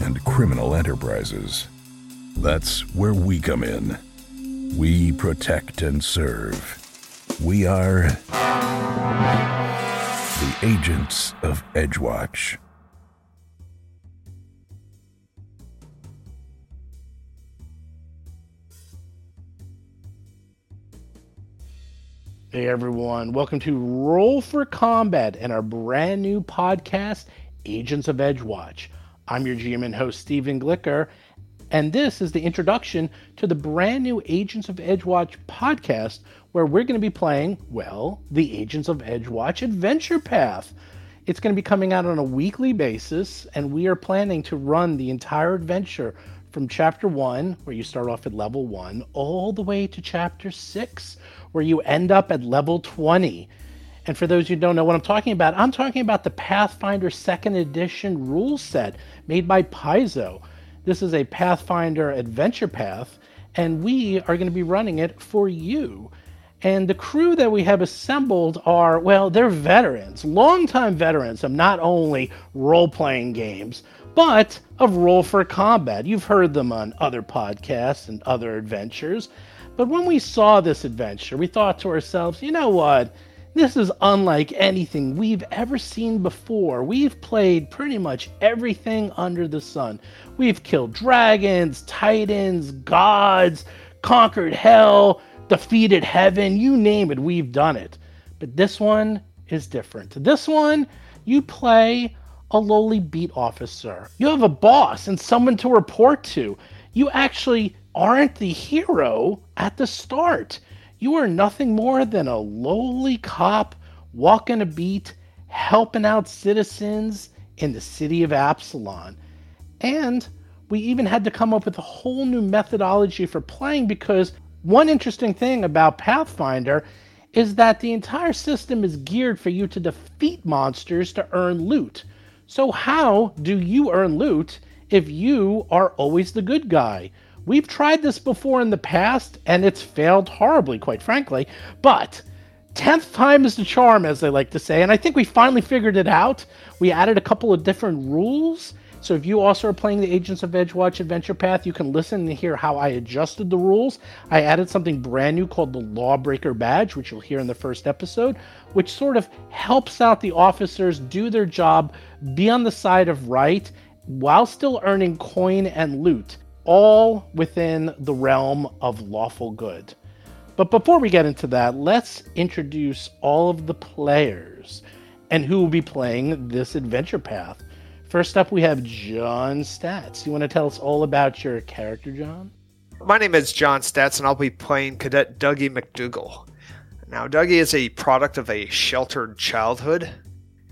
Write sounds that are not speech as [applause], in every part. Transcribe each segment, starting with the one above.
and criminal enterprises. That's where we come in. We protect and serve. We are the agents of Edgewatch. Hey everyone, welcome to Roll for Combat and our brand new podcast, Agents of Edgewatch. I'm your GM and host, Stephen Glicker, and this is the introduction to the brand new Agents of Edgewatch podcast, where we're going to be playing, well, the Agents of Edgewatch Adventure Path. It's going to be coming out on a weekly basis, and we are planning to run the entire adventure from chapter one, where you start off at level one, all the way to chapter six, where you end up at level 20. And for those who don't know what I'm talking about, I'm talking about the Pathfinder 2nd Edition rule set made by Paizo. This is a Pathfinder adventure path, and we are going to be running it for you. And the crew that we have assembled are, well, they're veterans, longtime veterans of not only role playing games, but of Roll for Combat. You've heard them on other podcasts and other adventures. But when we saw this adventure, we thought to ourselves, you know what? This is unlike anything we've ever seen before. We've played pretty much everything under the sun. We've killed dragons, titans, gods, conquered hell, defeated heaven, you name it, we've done it. But this one is different. This one, you play a lowly beat officer. You have a boss and someone to report to. You actually aren't the hero at the start. You are nothing more than a lowly cop walking a beat, helping out citizens in the city of Absalom. And we even had to come up with a whole new methodology for playing because one interesting thing about Pathfinder is that the entire system is geared for you to defeat monsters to earn loot. So, how do you earn loot if you are always the good guy? We've tried this before in the past, and it's failed horribly, quite frankly. But 10th time is the charm, as they like to say, and I think we finally figured it out. We added a couple of different rules. So if you also are playing the Agents of Edgewatch Adventure Path, you can listen and hear how I adjusted the rules. I added something brand new called the Lawbreaker Badge, which you'll hear in the first episode, which sort of helps out the officers do their job, be on the side of right, while still earning coin and loot all within the realm of lawful good. But before we get into that, let's introduce all of the players and who will be playing this adventure path. First up, we have John Stats. You want to tell us all about your character, John? My name is John Stats, and I'll be playing Cadet Dougie McDougal. Now, Dougie is a product of a sheltered childhood,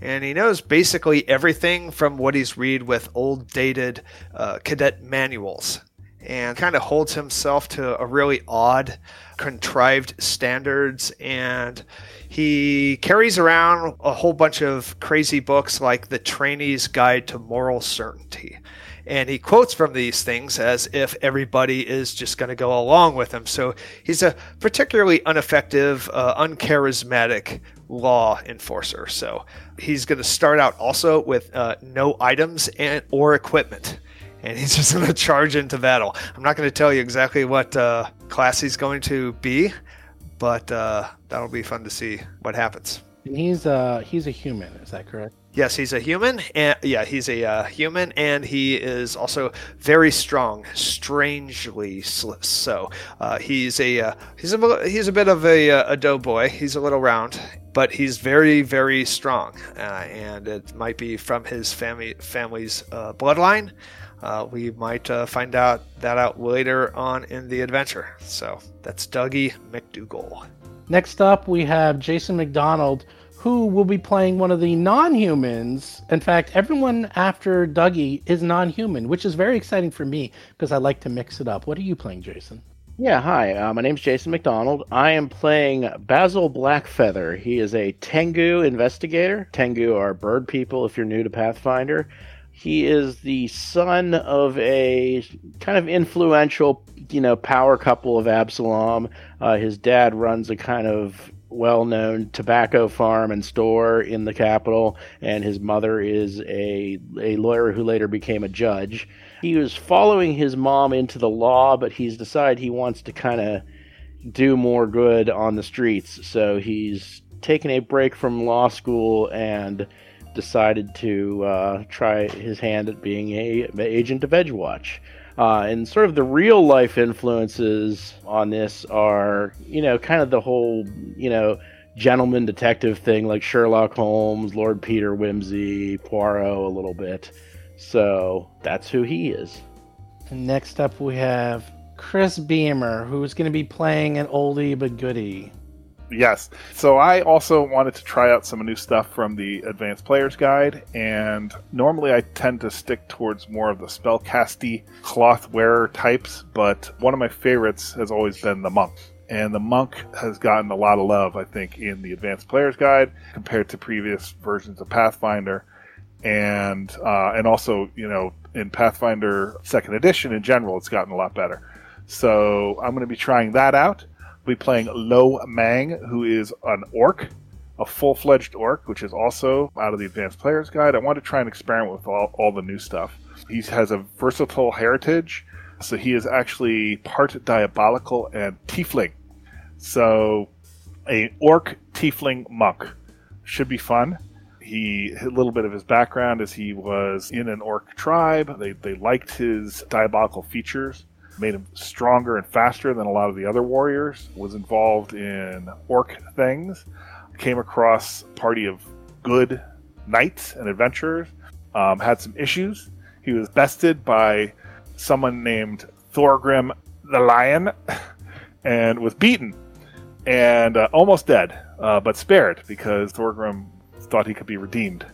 and he knows basically everything from what he's read with old dated uh, cadet manuals and kind of holds himself to a really odd, contrived standards. And he carries around a whole bunch of crazy books like The Trainee's Guide to Moral Certainty. And he quotes from these things as if everybody is just going to go along with him. So he's a particularly ineffective, uh, uncharismatic law enforcer. So he's going to start out also with uh, no items and or equipment and he's just going [laughs] to charge into battle. I'm not going to tell you exactly what uh, class he's going to be, but uh, that'll be fun to see what happens. And he's uh he's a human, is that correct? Yes, he's a human, and yeah, he's a uh, human, and he is also very strong, strangely so. Uh, he's a uh, he's a he's a bit of a, uh, a doughboy. He's a little round, but he's very very strong, uh, and it might be from his family family's uh, bloodline. Uh, we might uh, find out that out later on in the adventure. So that's Dougie McDougal. Next up, we have Jason McDonald, who will be playing one of the non-humans. In fact, everyone after Dougie is non-human, which is very exciting for me because I like to mix it up. What are you playing, Jason? Yeah, hi. Uh, my name's Jason McDonald. I am playing Basil Blackfeather. He is a Tengu investigator. Tengu are bird people if you're new to Pathfinder. He is the son of a kind of influential, you know, power couple of Absalom. Uh, his dad runs a kind of well-known tobacco farm and store in the capital, and his mother is a a lawyer who later became a judge. He was following his mom into the law, but he's decided he wants to kind of do more good on the streets. So he's taken a break from law school and decided to uh, try his hand at being a, agent of Edgewatch. Uh, and sort of the real life influences on this are, you know, kind of the whole, you know, gentleman detective thing like Sherlock Holmes, Lord Peter Wimsey, Poirot a little bit. So that's who he is. Next up we have Chris Beamer, who's going to be playing an oldie but goodie. Yes. So I also wanted to try out some new stuff from the Advanced Player's Guide, and normally I tend to stick towards more of the spellcasty cloth wearer types, but one of my favorites has always been the monk. And the monk has gotten a lot of love, I think, in the Advanced Player's Guide compared to previous versions of Pathfinder, and uh, and also you know in Pathfinder Second Edition in general, it's gotten a lot better. So I'm going to be trying that out be playing Lo Mang, who is an orc, a full fledged orc, which is also out of the Advanced Player's Guide. I want to try and experiment with all, all the new stuff. He has a versatile heritage, so he is actually part diabolical and tiefling. So, a orc tiefling monk should be fun. He a little bit of his background is he was in an orc tribe. They they liked his diabolical features made him stronger and faster than a lot of the other warriors, was involved in orc things, came across a party of good knights and adventurers, um, had some issues. He was bested by someone named Thorgrim the Lion [laughs] and was beaten and uh, almost dead, uh, but spared because Thorgrim thought he could be redeemed.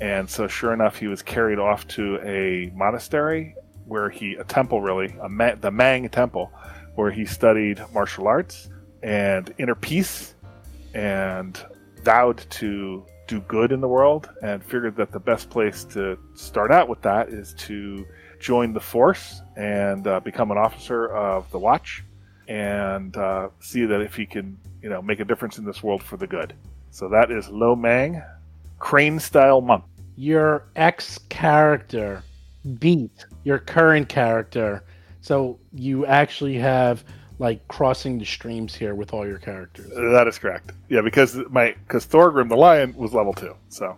And so, sure enough, he was carried off to a monastery where he a temple really a Ma- the Mang Temple, where he studied martial arts and inner peace, and vowed to do good in the world, and figured that the best place to start out with that is to join the force and uh, become an officer of the Watch, and uh, see that if he can you know make a difference in this world for the good. So that is Lo Mang, crane style monk. Your ex character beat your current character. So you actually have like crossing the streams here with all your characters. That is correct. Yeah, because my because Thorgrim the lion was level two, so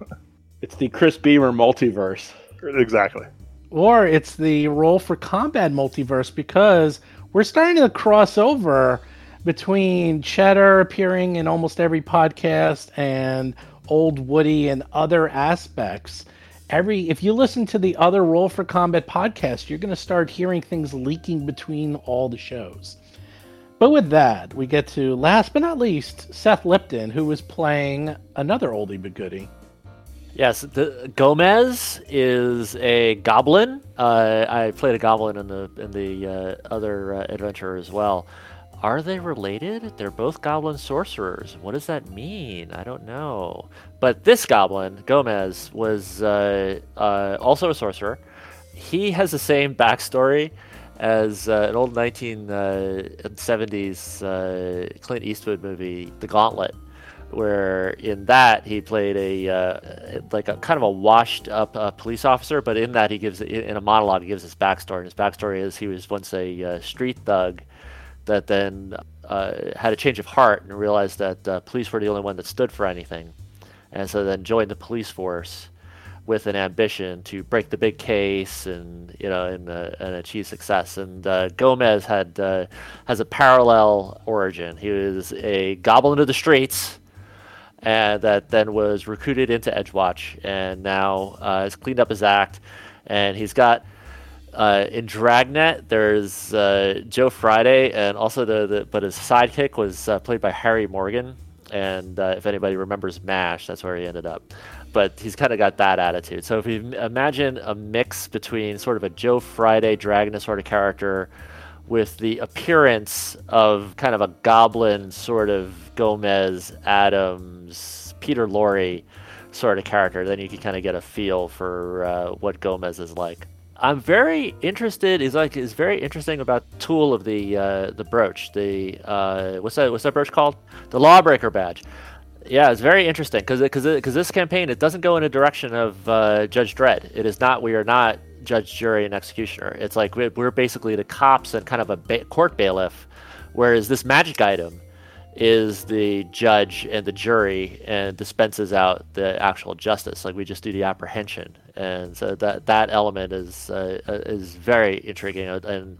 [laughs] it's the Chris Beamer multiverse. Exactly. Or it's the Roll for Combat multiverse because we're starting to cross over between Cheddar appearing in almost every podcast and Old Woody and other aspects every if you listen to the other Roll for Combat podcast, you're going to start hearing things leaking between all the shows. But with that, we get to last but not least Seth Lipton, who is playing another oldie but goodie. Yes, the Gomez is a goblin. Uh, I played a goblin in the in the uh, other uh, adventure as well. Are they related? They're both goblin sorcerers. What does that mean? I don't know. But this goblin, Gomez, was uh, uh, also a sorcerer. He has the same backstory as uh, an old 1970s uh, Clint Eastwood movie, The Gauntlet, where in that he played a uh, like a kind of a washed up uh, police officer, but in that he gives in a monologue he gives his backstory. And his backstory is he was once a street thug that then uh, had a change of heart and realized that uh, police were the only one that stood for anything, and so then joined the police force with an ambition to break the big case and you know and, uh, and achieve success. And uh, Gomez had uh, has a parallel origin. He was a goblin of the streets. And that then was recruited into Edgewatch, and now uh, has cleaned up his act, and he's got uh, in Dragnet, there's uh, Joe Friday, and also the, the but his sidekick was uh, played by Harry Morgan, and uh, if anybody remembers MASH, that's where he ended up. But he's kind of got that attitude. So if you imagine a mix between sort of a Joe Friday Dragnet sort of character with the appearance of kind of a goblin sort of Gomez, Addams Peter Lorre sort of character, then you can kind of get a feel for uh, what Gomez is like. I'm very interested. Is like is very interesting about tool of the uh, the brooch. The uh, what's that? What's that brooch called? The Lawbreaker badge. Yeah, it's very interesting because because because this campaign it doesn't go in a direction of uh, Judge Dredd. It is not. We are not judge, jury, and executioner. It's like we're basically the cops and kind of a ba- court bailiff, whereas this magic item is the judge and the jury and dispenses out the actual justice. Like we just do the apprehension, and so that that element is uh, is very intriguing, and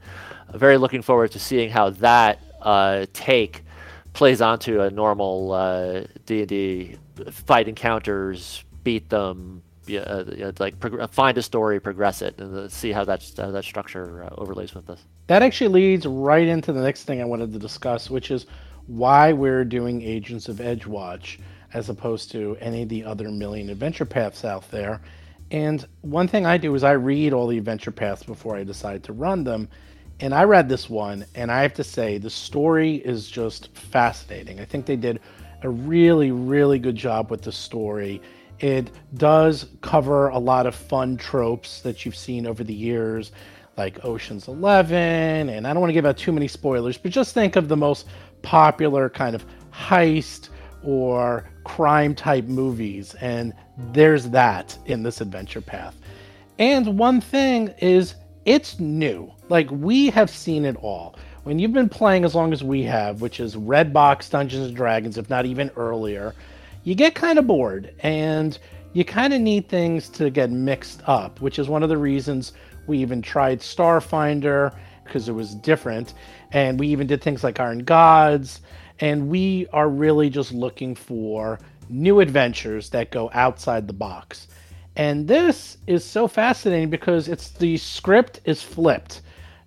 very looking forward to seeing how that uh, take plays onto a normal uh, D and D fight encounters, beat them. Yeah, uh, like prog- find a story, progress it, and see how that how that structure uh, overlays with this. That actually leads right into the next thing I wanted to discuss, which is why we're doing Agents of Edgewatch as opposed to any of the other million adventure paths out there. And one thing I do is I read all the adventure paths before I decide to run them. And I read this one, and I have to say, the story is just fascinating. I think they did a really, really good job with the story. It does cover a lot of fun tropes that you've seen over the years, like Ocean's Eleven. And I don't want to give out too many spoilers, but just think of the most popular kind of heist or crime type movies. And there's that in this adventure path. And one thing is, it's new. Like, we have seen it all. When you've been playing as long as we have, which is Redbox Dungeons and Dragons, if not even earlier, you get kind of bored and you kind of need things to get mixed up, which is one of the reasons we even tried Starfinder because it was different. And we even did things like Iron Gods. And we are really just looking for new adventures that go outside the box. And this is so fascinating because it's the script is flipped.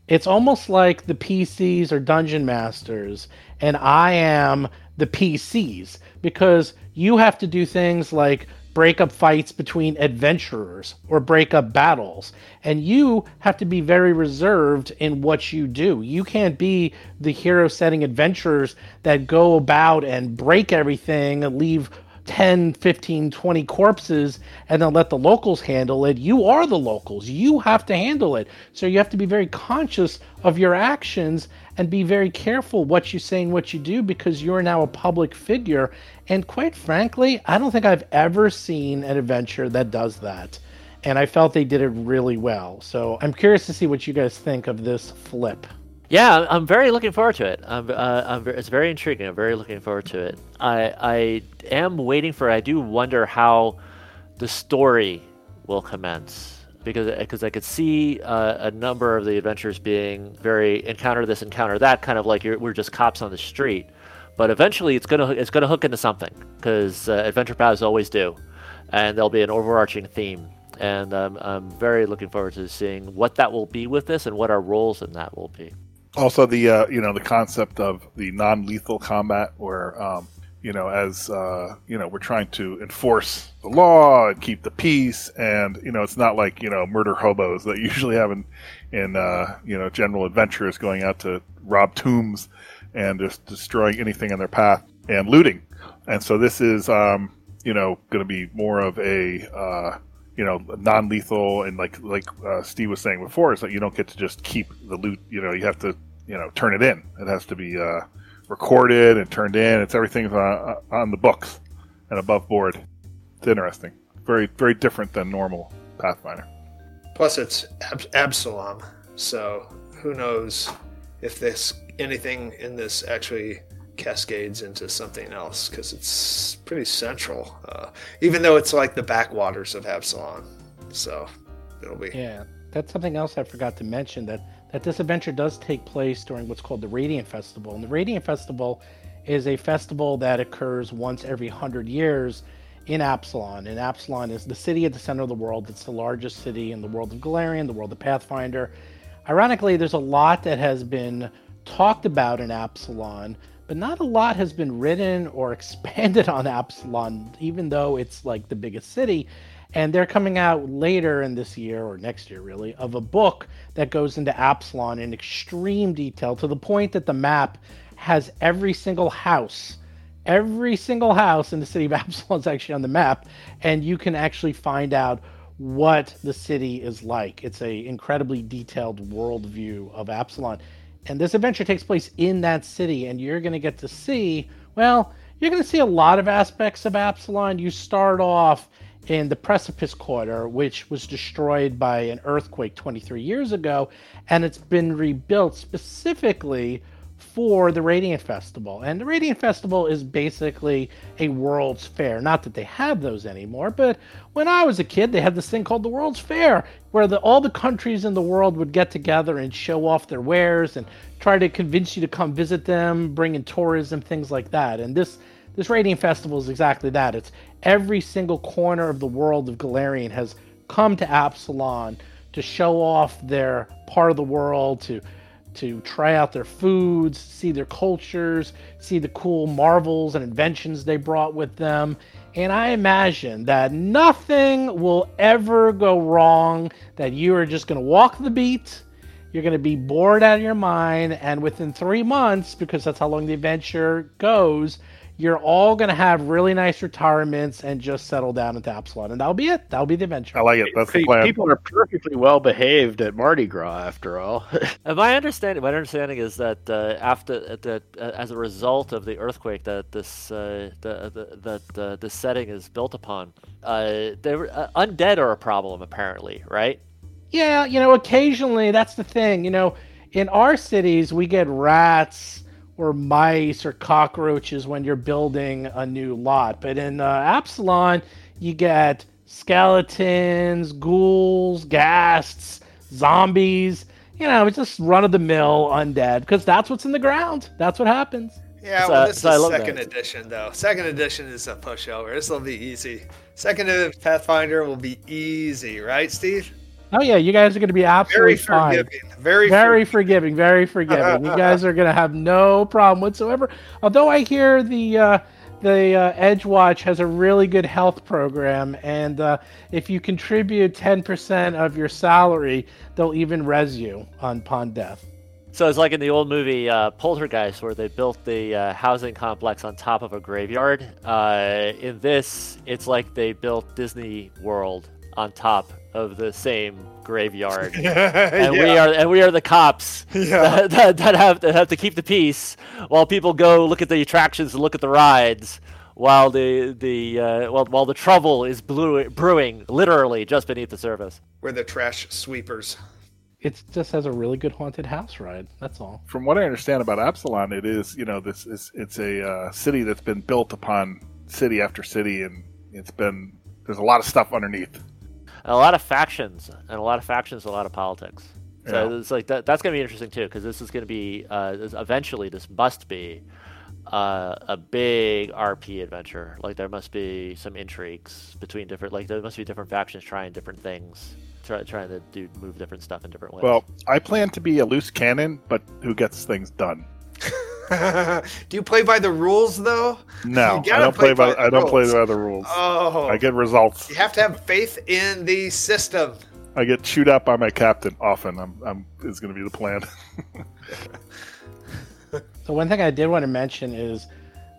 It's almost like the PCs are dungeon masters and I am the PCs because you have to do things like break up fights between adventurers or break up battles. And you have to be very reserved in what you do. You can't be the hero setting adventurers that go about and break everything and leave 10, 15, 20 corpses and then let the locals handle it. You are the locals. You have to handle it. So you have to be very conscious of your actions and be very careful what you say and what you do because you're now a public figure. And quite frankly, I don't think I've ever seen an adventure that does that. And I felt they did it really well. So I'm curious to see what you guys think of this flip. Yeah, I'm very looking forward to it. I'm, uh, I'm, it's very intriguing. I'm very looking forward to it. I, I am waiting for. I do wonder how the story will commence because because I could see uh, a number of the adventures being very encounter this, encounter that, kind of like we're just cops on the street. But eventually, it's gonna it's gonna hook into something because uh, adventure paths always do, and there'll be an overarching theme. And um, I'm very looking forward to seeing what that will be with this and what our roles in that will be. Also the uh, you know the concept of the non-lethal combat where um, you know as uh, you know we're trying to enforce the law and keep the peace and you know it's not like you know murder hobos that [laughs] usually have in, in uh, you know general adventurers going out to rob tombs and just destroying anything in their path and looting and so this is um, you know going to be more of a uh, you know non-lethal and like like uh, Steve was saying before is that you don't get to just keep the loot. You know, you have to you know turn it in. It has to be uh, recorded and turned in. It's everything's on, uh, on the books and above board. It's interesting. Very very different than normal Pathfinder. Plus, it's Ab- Absalom, so who knows if this anything in this actually cascades into something else because it's pretty central, uh, even though it's like the backwaters of Absalom. So it'll be. Yeah, that's something else I forgot to mention that that this adventure does take place during what's called the Radiant Festival, and the Radiant Festival is a festival that occurs once every hundred years in Absalom. And Absalom is the city at the center of the world. It's the largest city in the world of Golarion, the world of Pathfinder. Ironically, there's a lot that has been talked about in Absalom, but not a lot has been written or [laughs] expanded on Absalom, even though it's like the biggest city. And they're coming out later in this year or next year, really, of a book that goes into Absalom in extreme detail to the point that the map has every single house. Every single house in the city of [laughs] Absalom is actually on the map, and you can actually find out what the city is like. It's a incredibly detailed worldview of Absalom. And this adventure takes place in that city, and you're going to get to see, well, you're going to see a lot of aspects of Absalom. You start off in the Precipice Quarter, which was destroyed by an earthquake 23 years ago, and it's been rebuilt specifically for the Radiant Festival. And the Radiant Festival is basically a World's Fair. Not that they have those anymore, but when I was a kid, they had this thing called the World's Fair, where the, all the countries in the world would get together and show off their wares and try to convince you to come visit them, bring in tourism, things like that. And this this Radiant Festival is exactly that. It's every single corner of the world of Golarion has come to Absalom to show off their part of the world, to to try out their foods, see their cultures, see the cool marvels and inventions they brought with them. And I imagine that nothing will ever go wrong, that you are just going to walk the beat. You're going to be bored out of your mind. And within three months, because that's how long the adventure goes, you're all going to have really nice retirements and just settle down into Absalom. And that'll be it. That'll be the adventure. I like it. That's the plan. People are perfectly well behaved at Mardi Gras, after all. [laughs] And my understanding, my understanding is that uh, after that, uh, as a result of the earthquake that this uh, the, the, that uh, this setting is built upon, uh, they were, uh, undead are a problem apparently, right? Yeah, you know, occasionally that's the thing. You know, in our cities, we get rats or mice or cockroaches when you're building a new lot. But in uh, Absalom, you get skeletons, ghouls, ghasts, zombies. You know, it's just run of the mill undead because that's what's in the ground. That's what happens. Yeah, So- well, this so is love second that. edition, though. Second edition is a pushover. This will be easy. Second ed- Pathfinder will be easy, right, Steve? Oh yeah, you guys are going to be absolutely Very fine. forgiving. Very, very forgiving, very forgiving. you guys are gonna have no problem whatsoever. Although I hear the uh, the uh, Edgewatch has a really good health program, and uh, if you contribute ten percent of your salary, they'll even res you on upon death. So it's like in the old movie uh, Poltergeist, where they built the uh, housing complex on top of a graveyard. Uh, in this, it's like they built Disney World on top of the same graveyard, [laughs] and we are and we are the cops [laughs] [laughs] Yeah. that, that, that have that have to keep the peace while people go look at the attractions and look at the rides. While the the uh, while, while the trouble is blew, brewing literally just beneath the surface. We're the trash sweepers. It just has a really good haunted house ride. That's all. From what I understand about Absalom, it is you know this is it's a uh, city that's been built upon city after city, and it's been there's a lot of stuff underneath. And a lot of factions and a lot of factions a lot of politics so Yeah. it's like that, that's going to be interesting too because this is going to be uh, eventually this must be uh, a big rp adventure like there must be some intrigues between different like there must be different factions trying different things try, trying to do move different stuff in different ways Well, I plan to be a loose cannon, but who gets things done. [laughs] [laughs] Do you play by the rules, though? No, I don't play by the I don't play rules. by the rules. Oh, I get results. you have to have faith in the system. I get chewed up by my captain often. I'm, I'm is going to be the plan. [laughs] So one thing I did want to mention is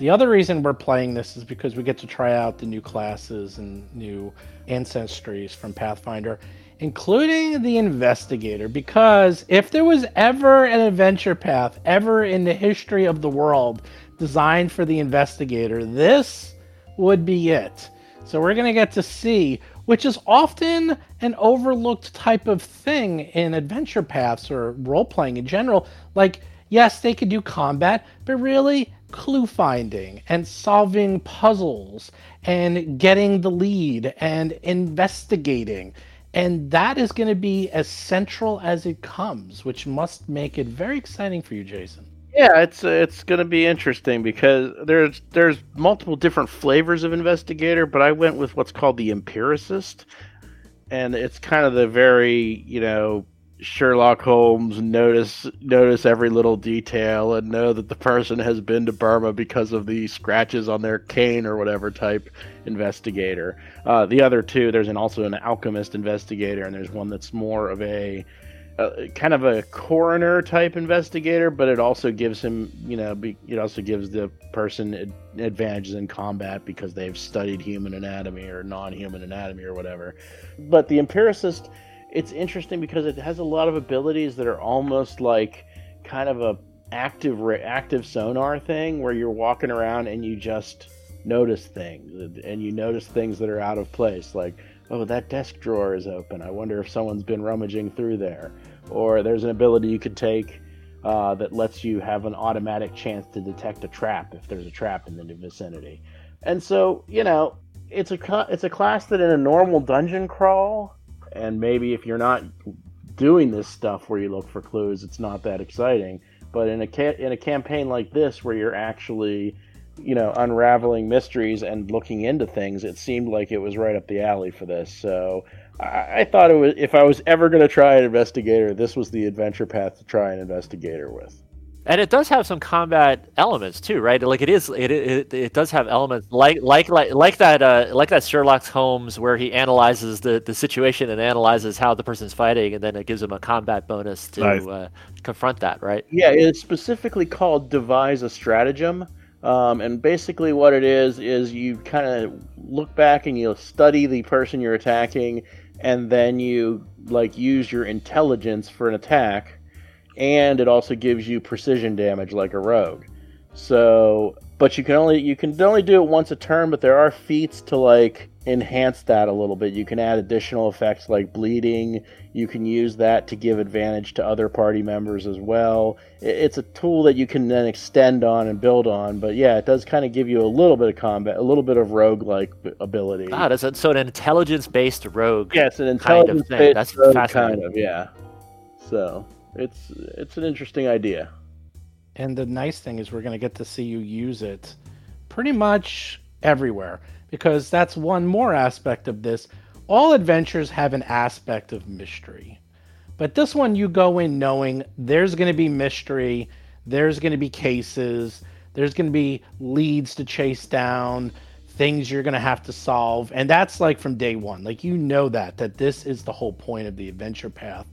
the other reason we're playing this is because we get to try out the new classes and new ancestries from Pathfinder, including the investigator. Because if there was ever an adventure path ever in the history of the world designed for the investigator, this would be it. So we're going to get to see, which is often an overlooked type of thing in adventure paths or role playing in general. Like, yes, they could do combat, but really clue finding and solving puzzles and getting the lead and investigating. And that is going to be as central as it comes, which must make it very exciting for you, Jason. Yeah, it's it's going to be interesting because there's there's multiple different flavors of investigator, but I went with what's called the empiricist, and it's kind of the very you know Sherlock Holmes notice notice every little detail and know that the person has been to Burma because of the scratches on their cane or whatever type investigator. Uh, the other two, there's an, also an alchemist investigator, and there's one that's more of a uh, kind of a coroner type investigator, but it also gives him, you know, be, it also gives the person ad- advantages in combat because they've studied human anatomy or non-human anatomy or whatever. But the empiricist it's interesting because it has a lot of abilities that are almost like kind of a active active sonar thing where you're walking around and you just notice things and you notice things that are out of place like oh that desk drawer is open. I wonder if someone's been rummaging through there. Or there's an ability you could take uh, that lets you have an automatic chance to detect a trap if there's a trap in the vicinity. And so you know it's a it's a class that in a normal dungeon crawl and maybe if you're not doing this stuff where you look for clues, it's not that exciting. But in a ca- in a campaign like this, where you're actually, you know, unraveling mysteries and looking into things, it seemed like it was right up the alley for this. So I, I thought it was if I was ever going to try an investigator, this was the adventure path to try an investigator with and it does have some combat elements too, right? Like it is, it it, it does have elements like like like like that uh, like that Sherlock Holmes where he analyzes the, the situation and analyzes how the person's fighting, and then it gives him a combat bonus to nice. uh, confront that, right? Yeah, it's specifically called devise a stratagem. Um, and basically, what it is is you kind of look back and you study the person you're attacking, and then you like use your intelligence for an attack and it also gives you precision damage like a rogue. So, but you can only you can only do it once a turn, but there are feats to like enhance that a little bit. You can add additional effects like bleeding. You can use that to give advantage to other party members as well. It's a tool that you can then extend on and build on. But yeah, it does kind of give you a little bit of combat, a little bit of rogue like ability. Ah, that's a, so an intelligence based rogue. Yeah, it's an intelligence based kind of That's fascinating. Kind of, yeah. So it's it's an interesting idea. And the nice thing is we're going to get to see you use it pretty much everywhere because that's one more aspect of this. All adventures have an aspect of mystery. But this one you go in knowing there's going to be mystery, there's going to be cases, there's going to be leads to chase down, things you're going to have to solve. And that's like from day 1. Like you know that that this is the whole point of the adventure path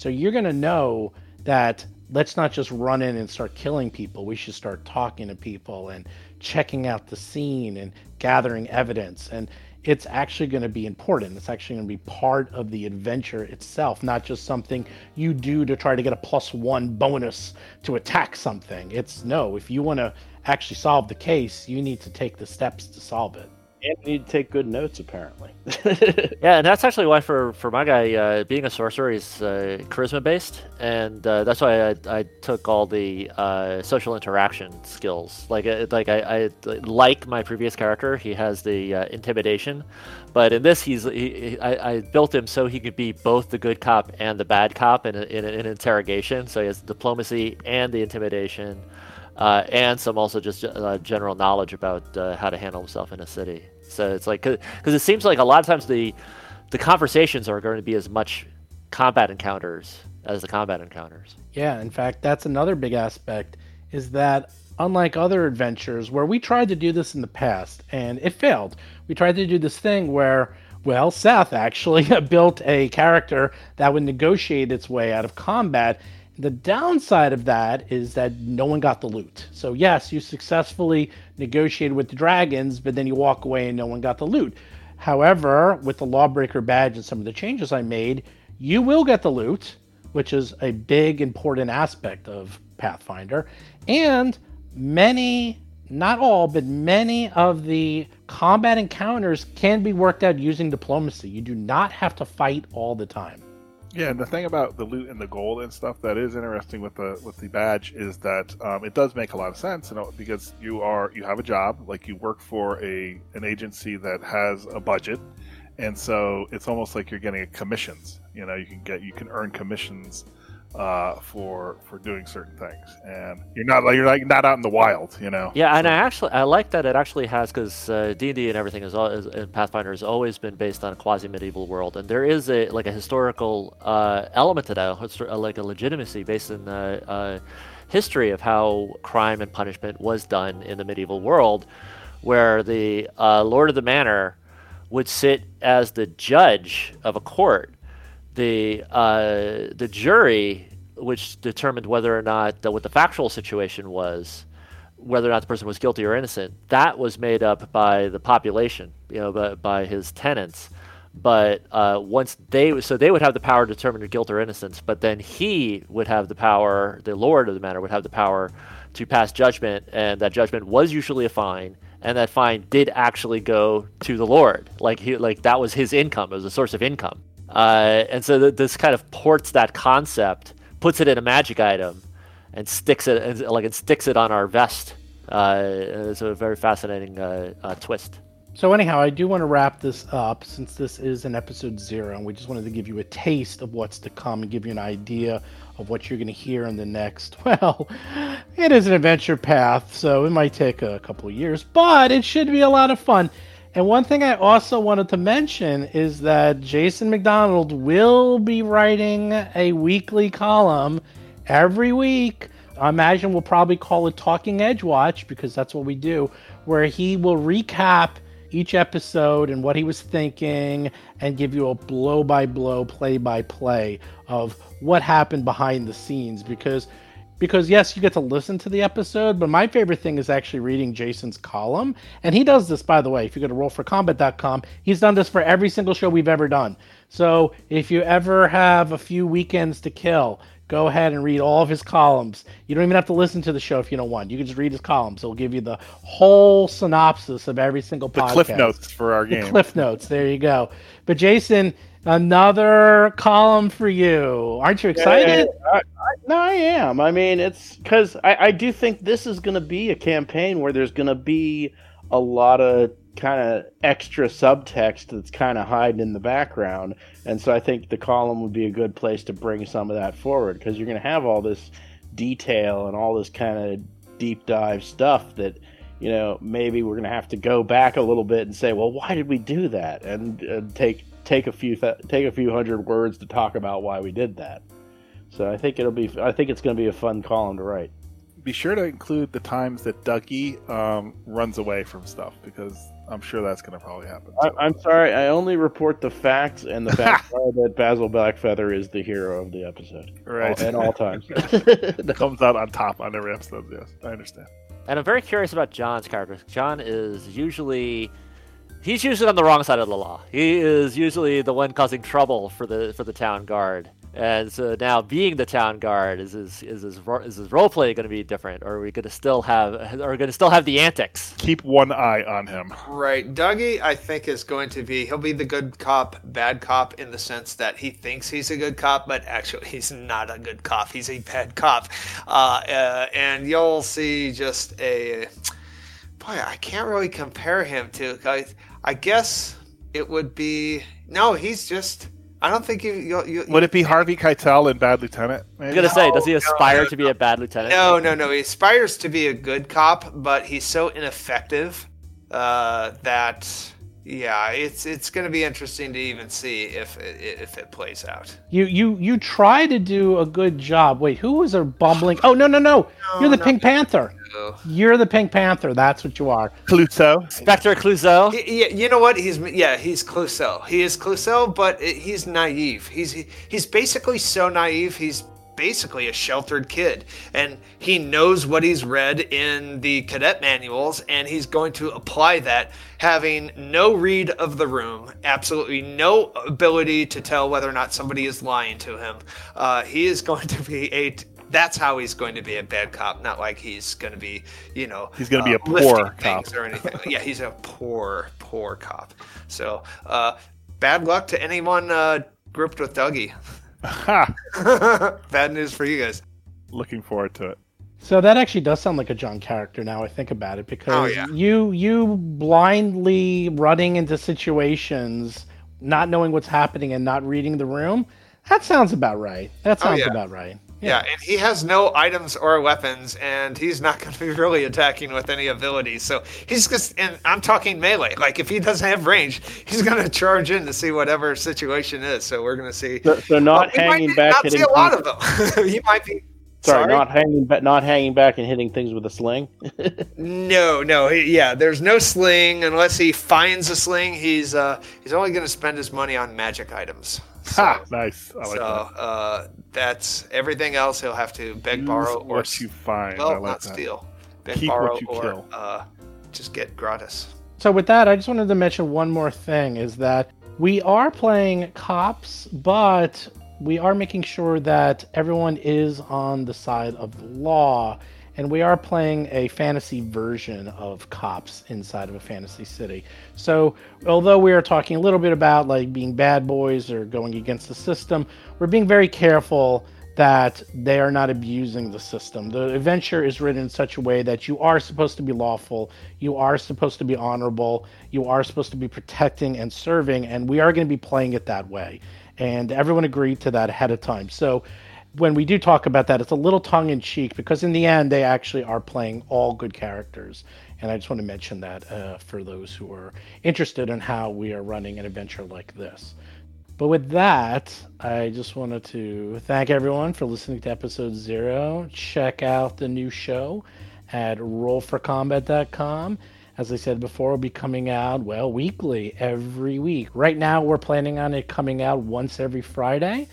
so you're going to know that let's not just run in and start killing people. We should start talking to people and checking out the scene and gathering evidence. And it's actually going to be important. It's actually going to be part of the adventure itself, not just something you do to try to get a plus one bonus to attack something. It's no, if you want to actually solve the case, you need to take the steps to solve it. And you need to take good notes, apparently. [laughs] yeah, and that's actually why for for my guy, uh, being a sorcerer, he's uh, charisma based, and uh, that's why I, I took all the uh, social interaction skills. Like uh, like I, I, like my previous character, he has the uh, intimidation, but in this, he's he, I, I, built him so he could be both the good cop and the bad cop in, in, in interrogation. So he has diplomacy and the intimidation uh, and some also just uh, general knowledge about uh, how to handle himself in a city. So it's like because it seems like a lot of times the the conversations are going to be as much combat encounters as the combat encounters. Yeah, in fact, that's another big aspect is that unlike other adventures where we tried to do this in the past and it failed. We tried to do this thing where well, Seth actually [laughs] built a character that would negotiate its way out of combat the downside of that is that no one got the loot. So, yes, you successfully negotiated with the dragons, but then you walk away and no one got the loot. However, with the Lawbreaker badge and some of the changes I made, you will get the loot, which is a big, important aspect of Pathfinder. And many, not all, but many of the combat encounters can be worked out using diplomacy. You do not have to fight all the time. Yeah, and the thing about the loot and the gold and stuff that is interesting with the with the badge is that um, it does make a lot of sense, you know, because you are you have a job, like you work for a an agency that has a budget, and so it's almost like you're getting commissions. You know, you can get you can earn commissions uh, for for doing certain things, and you're not like you're like not out in the wild, you know. Yeah, and I actually I like that it actually has because uh, D and D and everything is, al- is and Pathfinder has always been based on a quasi medieval world, and there is a like a historical uh, element to that, uh, like a legitimacy based in the uh, history of how crime and punishment was done in the medieval world, where the uh, Lord of the Manor would sit as the judge of a court. The uh, the jury, which determined whether or not the, what the factual situation was, whether or not the person was guilty or innocent, that was made up by the population, you know, by, by his tenants. But uh, once they, so they would have the power to determine guilt or innocence, but then he would have the power, the lord of the manor would have the power to pass judgment, and that judgment was usually a fine, and that fine did actually go to the lord, like he, like that was his income, it was a source of income, uh, and so th- this kind of ports that concept, puts it in a magic item, and sticks it, and, like it sticks it on our vest. Uh, it's a very fascinating uh, uh, twist. So anyhow, I do want to wrap this up since this is an episode zero, and we just wanted to give you a taste of what's to come and give you an idea of what you're going to hear in the next. [laughs] Well, it is an adventure path, so it might take a couple years, but it should be a lot of fun. And one thing I also wanted to mention is that Jason McDonald will be writing a weekly column every week. I imagine we'll probably call it Talking Edgewatch because that's what we do, where he will recap each episode and what he was thinking and give you a blow by blow, play by play of what happened behind the scenes because because yes, you get to listen to the episode, but my favorite thing is actually reading Jason's column. And he does this, by the way. If you go to rollforcombat.com, he's done this for every single show we've ever done. So if you ever have a few weekends to kill, go ahead and read all of his columns. You don't even have to listen to the show if you don't want. You can just read his columns. It'll give you the whole synopsis of every single The podcast. cliff notes for our game. The cliff notes. There you go. But Jason, another column for you. Aren't you excited? I, I, no, I am. I mean, it's because I, I do think this is going to be a campaign where there's going to be a lot of kind of extra subtext that's kind of hiding in the background. And so I think the column would be a good place to bring some of that forward because you're going to have all this detail and all this kind of deep dive stuff that you know maybe we're going to have to go back a little bit and say well why did we do that and uh, take take a few th- take a few hundred words to talk about why we did that so i think it'll be i think it's going to be a fun column to write Be sure to include the times that Dougie um, runs away from stuff because I'm sure that's going to probably happen. I, i'm sorry i only report the facts and the facts [laughs] are that basil blackfeather is the hero of the episode Right. at all times [laughs] comes out on top on every episode. Yes, I understand. And I'm very curious about John's character. John is usually he's usually on the wrong side of the law. He is usually the one causing trouble for the for the town guard. And so now being the town guard is his is his, is his role play going to be different, or are we going to still have are going to still have the antics? Keep one eye on him. Right. Dougie, I think, is going to be, he'll be the good cop, bad cop in the sense that he thinks he's a good cop, but actually he's not a good cop. He's a bad cop. Uh, uh, and you'll see just a, boy, I can't really compare him to, I, I guess it would be, no, he's just, I don't think you, you, you Would it be Harvey Keitel in Bad Lieutenant? I'm going to say, does he aspire to be a bad lieutenant? No, no, no. He aspires to be a good cop, but he's so ineffective uh, that yeah, it's it's going to be interesting to even see if it, if it plays out. You you you try to do a good job. Wait, who was a bumbling? Oh no no no! You're the no. Pink Panther. So, You're the Pink Panther. That's what you are. Clouseau. Spectre Clouseau. y- y- you know what? He's yeah, he's Clouseau. He is Clouseau, but he's naive. He's he's basically so naive. He's basically a sheltered kid, and he knows what he's read in the cadet manuals, and he's going to apply that, having no read of the room, absolutely no ability to tell whether or not somebody is lying to him. Uh, he is going to be a that's how he's going to be a bad cop, not like he's going to be, you know, He's gonna be a uh, lifting poor cop. or anything. [laughs] yeah, he's a poor, poor cop. So, uh, bad luck to anyone uh, grouped with Dougie. [laughs] Bad news for you guys. Looking forward to it. So that actually does sound like a John character now I think about it because Oh, yeah. you you blindly running into situations, not knowing what's happening and not reading the room. That sounds about right. That Oh, sounds yeah. about right. Yeah. and he has no items or weapons, and he's not [laughs] going to be really attacking with any abilities. So he's just, and I'm talking melee. Like if he doesn't have range, he's going [laughs] to charge in to see whatever situation is. So we're going to see. So, so not Well, hanging back, not see a lot of them. [laughs] he might be. Sorry, not hanging, ba- not hanging back and hitting things with a sling. No, no, he, yeah. There's no sling unless he finds a sling. He's uh he's only going to spend his money on magic items. So, Ha! Nice. I like so that. uh, that's everything else. He'll have to beg, Use borrow, or what you find. I well, like not that. steal. Beg, Keep borrow, what you or kill. uh, just get gratis. So with that, I just wanted to mention one more thing: is that we are playing cops, but we are making sure that everyone is on the side of the law, and we are playing a fantasy version of cops inside of a fantasy city. So although we are talking a little bit about like being bad boys or going against the system, we're being very careful that they are not abusing the system. The adventure is written in such a way that you are supposed to be lawful, you are supposed to be honorable, you are supposed to be protecting and serving, and we are going to be playing it that way. And everyone agreed to that ahead of time. So when we do talk about that, it's a little tongue in cheek because in the end, they actually are playing all good characters. And I just want to mention that uh, for those who are interested in how we are running an adventure like this. But with that, I just wanted to thank everyone for listening to episode zero. Check out the new show at rollforcombat.com. As I said before, will be coming out, well, weekly, every week. Right now, we're planning on it coming out once every Friday.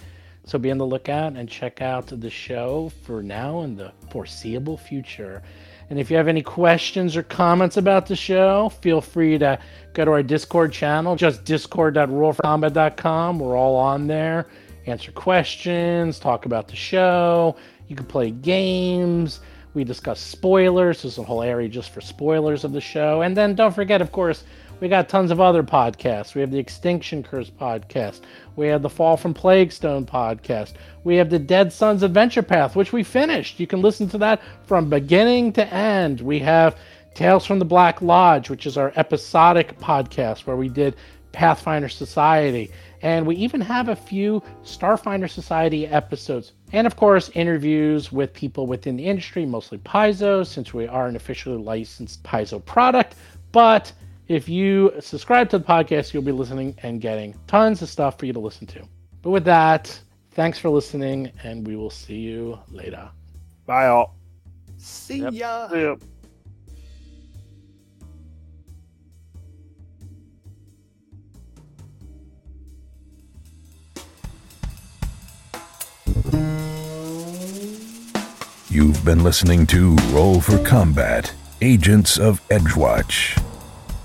So be on the lookout and check out the show for now and the foreseeable future. And if you have any questions or comments about the show, feel free to go to our Discord channel, just discord.rollforcombat.com. We're all on there. Answer questions, talk about the show. You can play games. We discuss spoilers. There's a whole area just for spoilers of the show. And then don't forget, of course, we got tons of other podcasts. We have the Extinction Curse podcast. We have the Fall from Plaguestone podcast. We have the Dead Suns Adventure Path, which we finished. You can listen to that from beginning to end. We have Tales from the Black Lodge, which is our episodic podcast where we did Pathfinder Society. And we even have a few Starfinder Society episodes. And of course, interviews with people within the industry, mostly Paizo, since we are an officially licensed Paizo product. But if you subscribe to the podcast, you'll be listening and getting tons of stuff for you to listen to. But with that, thanks for listening, and we will see you later. Bye all. See Yep. ya. Yep. You've been listening to Roll for Combat Agents of Edgewatch.